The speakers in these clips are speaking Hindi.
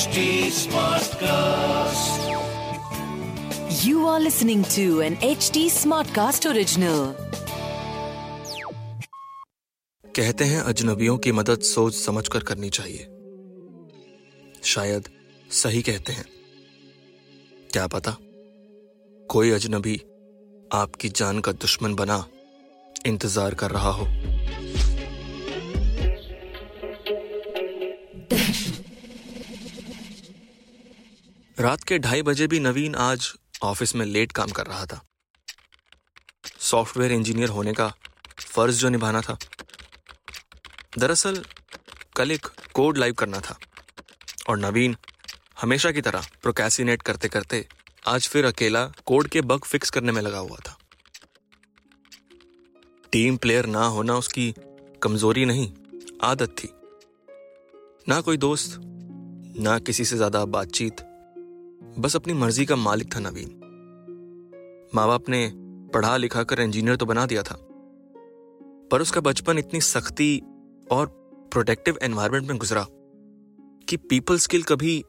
HD Smartcast. You are listening to an HD Smartcast original. कहते हैं अजनबियों की मदद सोच समझकर करनी चाहिए शायद सही कहते हैं क्या पता कोई अजनबी आपकी जान का दुश्मन बना इंतज़ार कर रहा हो रात के ढाई बजे भी नवीन आज ऑफ़िस में लेट काम कर रहा था। सॉफ्टवेयर इंजीनियर होने का फ़र्ज़ जो निभाना था। दरअसल, कल एक कोड लाइव करना था। और नवीन हमेशा की तरह प्रोकैसिनेट करते करते आज फिर अकेला कोड के बग फिक्स करने में लगा हुआ था। टीम प्लेयर ना होना उसकी कमज़ोरी नहीं, आदत थी। ना कोई दोस्त, ना किसी से ज़्यादा बातचीत बस अपनी मर्ज़ी का मालिक था नवीन। माँ बाप ने पढ़ा लिखा कर इंजीनियर तो बना दिया था। पर उसका बचपन इतनी सख्ती और प्रोटेक्टिव एनवायरनमेंट में गुजरा कि पीपल स्किल कभी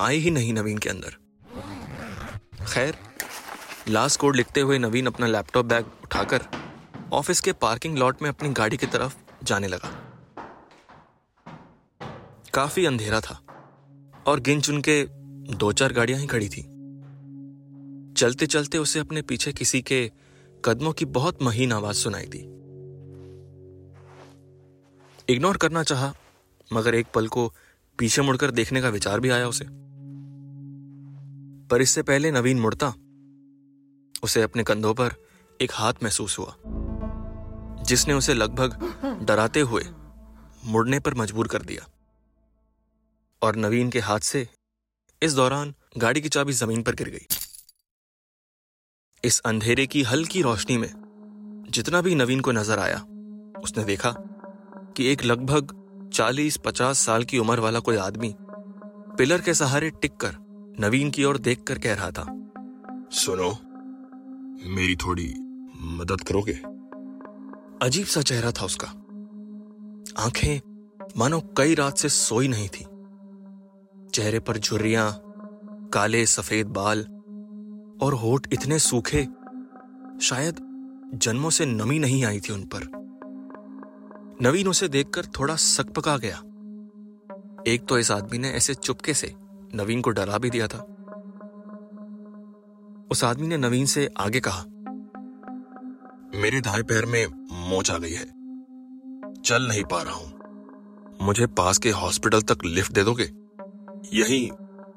आई ही नहीं नवीन के अंदर। खैर लास्ट कोड लिखते हुए नवीन अपना लैपटॉप बैग उठाकर ऑफ़िस के पार्किंग लॉट में अपनी गाड़ी की तरफ़ जाने लगा। काफ़ी अंधेरा था और गिन चुन के दो चार गाड़ियाँ ही खड़ी थी। चलते चलते उसे अपने पीछे किसी के कदमों की बहुत महीन आवाज़ सुनाई दी। इग्नोर करना चाहा, मगर एक पल को पीछे मुड़कर देखने का विचार भी आया उसे। पर इससे पहले नवीन मुड़ता। उसे अपने कंधों पर एक हाथ महसूस हुआ, जिसने उसे लगभग डराते हुए मुड़ने पर मजबूर कर दिया। और नवीन के हाथ से इस दौरान गाड़ी की चाबी ज़मीन पर गिर गई। इस अंधेरे की हल्की रोशनी में जितना भी नवीन को नज़र आया उसने देखा कि एक लगभग 40-50 साल की उम्र वाला कोई आदमी पिलर के सहारे टिक कर नवीन की ओर देखकर कह रहा था सुनो मेरी थोड़ी मदद करोगे? अजीब सा चेहरा था उसका। आँखें मानो कई रात से सोई नहीं थी। चेहरे पर झुर्रियाँ, काले सफ़ेद बाल और होठ इतने सूखे, शायद जन्मों से नमी नहीं आई थी उन पर। नवीन उसे देखकर थोड़ा सकपका गया। एक तो इस आदमी ने ऐसे चुपके से नवीन को डरा भी दिया था। उस आदमी ने नवीन से आगे कहा, मेरे दाएँ पैर में मोच आ गई है। चल नहीं पा रहा हूँ। मुझे पास के हॉस्पिटल तक लिफ्ट दे दोगे? यही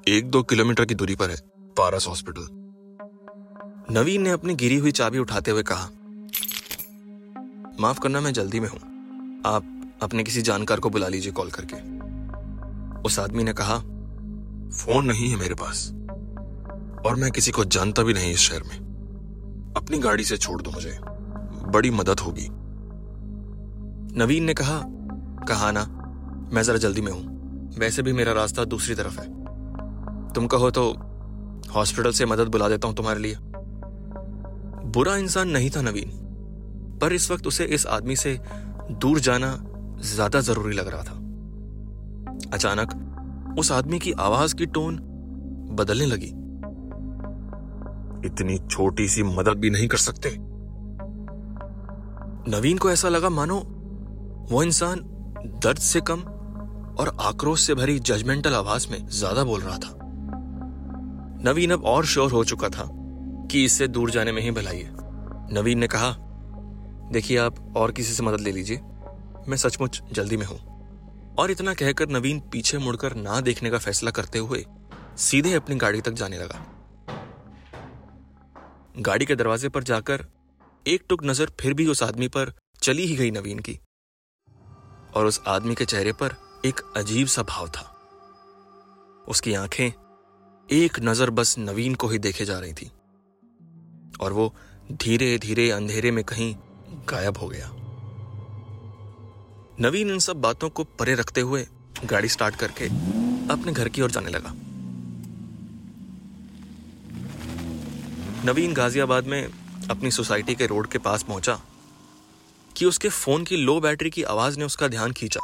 एक दो किलोमीटर की दूरी पर है, पारस हॉस्पिटल। नवीन ने अपनी गिरी हुई चाबी उठाते हुए कहा, माफ़ करना, मैं जल्दी में हूँ। आप अपने किसी जानकार को बुला लीजिए कॉल करके। उस आदमी ने कहा, फ़ोन नहीं है मेरे पास, और मैं किसी को जानता भी नहीं इस शहर में। अपनी गाड़ी से छोड़ दो मुझे, बड़ी मदद होगी। नवीन ने कहा कहा ना, मैं जरा जल्दी में हूँ। वैसे भी मेरा रास्ता दूसरी तरफ़ है। तुम कहो तो हॉस्पिटल से मदद बुला देता हूँ तुम्हारे लिए। बुरा इंसान नहीं था नवीन, पर इस वक्त उसे इस आदमी से दूर जाना ज़्यादा ज़रूरी लग रहा था। अचानक उस आदमी की आवाज़ की टोन बदलने लगी। इतनी छोटी सी मदद भी नहीं कर सकते। नवीन को ऐसा लगा, मानो वो इंसान दर्द से कम और आक्रोश से भरी जजमेंटल आवाज़ में ज़्यादा बोल रहा था। नवीन अब और श्योर हो चुका था कि इससे दूर जाने में ही भलाई है। नवीन ने कहा, देखिए आप और किसी से मदद ले लीजिए। मैं सचमुच जल्दी में हूँ। और इतना कहकर नवीन पीछे मुड़कर ना देखने का फैसला करते हुए सीधे अपनी गाड़ी तक जाने लगा। गाड़ी के दरवाजे पर जाकर एक टुक नज़र फिर भी उस आदमी पर चली ही गई नवीन की। और उस आदमी के चेहरे पर एक अजीब सा भाव था। उसकी आँखें एक नज़र बस नवीन को ही देखे जा रही थी और वो धीरे धीरे अंधेरे में कहीं गायब हो गया। नवीन इन सब बातों को परे रखते हुए गाड़ी स्टार्ट करके अपने घर की ओर जाने लगा। नवीन गाजियाबाद में अपनी सोसाइटी के रोड के पास पहुँचा कि उसके फ़ोन की लो बैटरी की आवाज़ ने उसका ध्यान खींचा।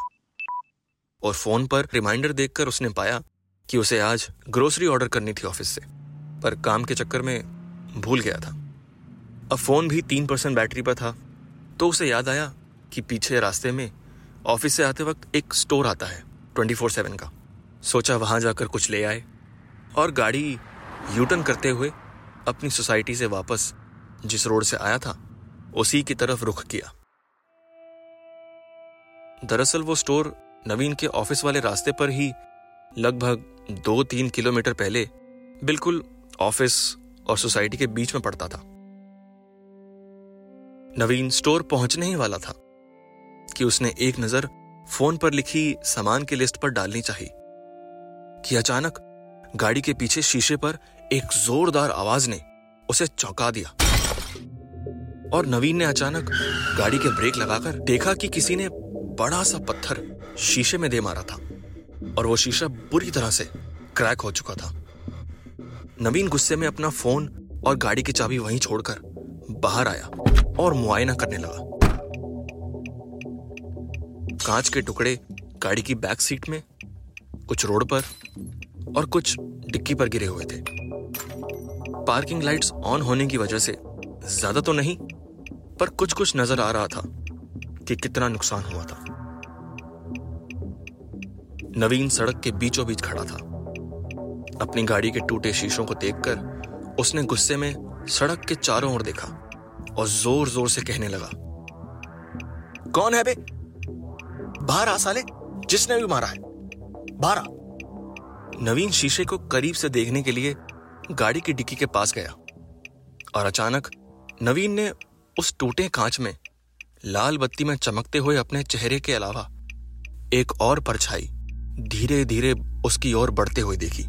और फ़ोन पर रिमाइंडर देखकर उसने पाया कि उसे आज ग्रोसरी ऑर्डर करनी थी ऑफ़िस से, पर काम के चक्कर में भूल गया था। अब फ़ोन भी तीन परसेंट बैटरी पर था तो उसे याद आया कि पीछे रास्ते में ऑफ़िस से आते वक्त एक स्टोर आता है, ट्वेंटी फोर सेवन का। सोचा वहाँ जाकर कुछ ले आए और गाड़ी यूटर्न करते हुए अपनी सोसाइटी से वापस जिस रोड से आया था, उसी की तरफ़ रुख किया। दरअसल वो स्टोर नवीन के ऑफ़िस वाले रास्ते पर ही लगभग दो तीन किलोमीटर पहले बिल्कुल ऑफ़िस और सोसाइटी के बीच में पड़ता था। नवीन स्टोर पहुँचने ही वाला था कि उसने एक नज़र फ़ोन पर लिखी सामान की लिस्ट पर डालनी चाहिए कि अचानक गाड़ी के पीछे शीशे पर एक जोरदार आवाज़ ने उसे चौंका दिया। और नवीन ने अचानक गाड़ी के ब्रेक लगाकर देखा कि किसी ने बड़ा सा पत्थर शीशे में दे मारा था और वो शीशा बुरी तरह से क्रैक हो चुका था। नवीन गुस्से में अपना फ़ोन और गाड़ी की चाबी वहीं छोड़कर बाहर आया और मुआयना करने लगा। कांच के टुकड़े गाड़ी की बैक सीट में, कुछ रोड पर और कुछ डिक्की पर गिरे हुए थे। पार्किंग लाइट्स ऑन होने की वजह से ज़्यादा तो नहीं, पर कुछ कुछ नज़र आ रहा था कि कितना नुकसान हुआ था। नवीन सड़क के बीचों बीच खड़ा था। अपनी गाड़ी के टूटे शीशों को देखकर उसने गुस्से में सड़क के चारों ओर देखा और ज़ोर ज़ोर से कहने लगा, कौन है बे? बाहर आ साले, जिसने भी मारा है। बाहर आ। नवीन शीशे को करीब से देखने के लिए गाड़ी की डिक्की के पास गया और अचानक नवीन ने उस टूटे कांच में लाल बत्ती में चमकते हुए अपने चेहरे के अलावा एक और परछाई धीरे धीरे उसकी ओर बढ़ते हुए देखी।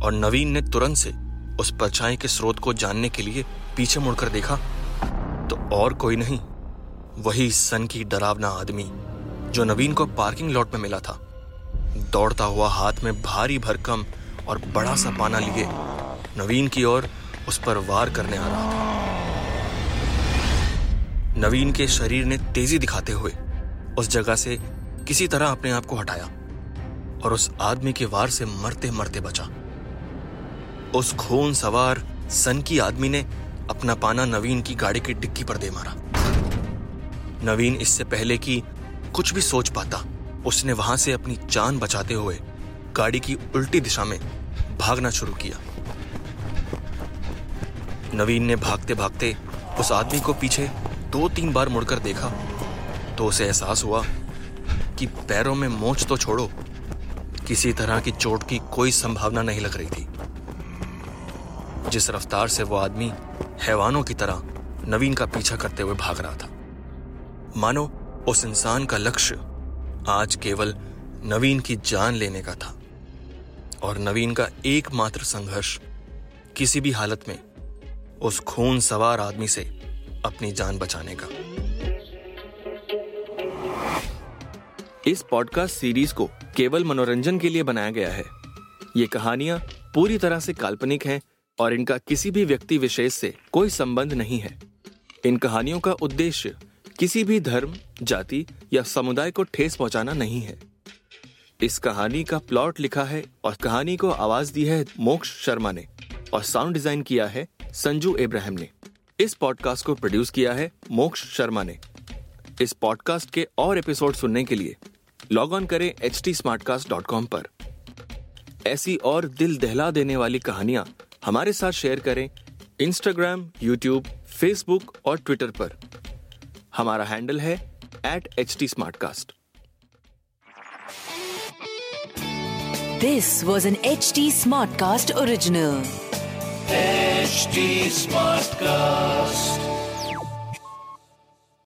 और नवीन ने तुरंत से उस परछाई के स्रोत को जानने के लिए पीछे मुड़कर देखा तो और कोई नहीं। वही सन की डरावना आदमी, जो नवीन को पार्किंग लॉट में मिला था। दौड़ता हुआ हाथ में भारी भरकम और बड़ा सा पाना लिए, नवीन की ओर उस पर वार करने आ रहा था। नवीन के शरीर ने तेज़ी दिखाते हुए उस जगह से किसी तरह अपने आप को हटाया और उस आदमी के वार से मरते मरते बचा। उस खून सवार सन की आदमी ने अपना पाना नवीन की गाड़ी की डिक्की पर दे मारा। नवीन इससे पहले कि कुछ भी सोच पाता, उसने वहाँ से अपनी जान बचाते हुए गाड़ी की उल्टी दिशा में भागना शुरू किया। नवीन ने भागते भागते उस आदमी को पीछे दो तीन बार मुड़कर देखा तो उसे एहसास हुआ कि पैरों में मोच तो छोड़ो। किसी तरह की चोट की कोई संभावना नहीं लग रही थी। जिस रफ्तार से वो आदमी हैवानों की तरह नवीन का पीछा करते हुए भाग रहा था। मानो उस इंसान का लक्ष्य आज केवल नवीन की जान लेने का था और नवीन का एकमात्र संघर्ष किसी भी हालत में उस खून सवार आदमी से अपनी जान बचाने का। इस पॉडकास्ट सीरीज़ को केवल मनोरंजन के लिए बनाया गया है। ये कहानियाँ पूरी तरह से काल्पनिक हैं और इनका किसी भी व्यक्ति विशेष से कोई संबंध नहीं है। इन कहानियों का उद्देश्य किसी भी धर्म, जाति या समुदाय को ठेस पहुंचाना नहीं है। इस कहानी का प्लॉट लिखा है और कहानी को आवाज़ दी है मोक्ष शर्मा ने और साउंड डिज़ाइन किया है संजू इब्राहिम ने। इस पॉडकास्ट को प्रोड्यूस किया है मोक्ष शर्मा ने। इस पॉडकास्ट के और एपिसोड सुनने के लिए लॉग ऑन करें एच टी पर ऐसी और दिल दहला देने वाली कहानियाँ हमारे साथ शेयर करें इंस्टाग्राम यूट्यूब फेसबुक और ट्विटर पर हमारा हैंडल है at H T This was an HT Smartcast original. HD Smartcast.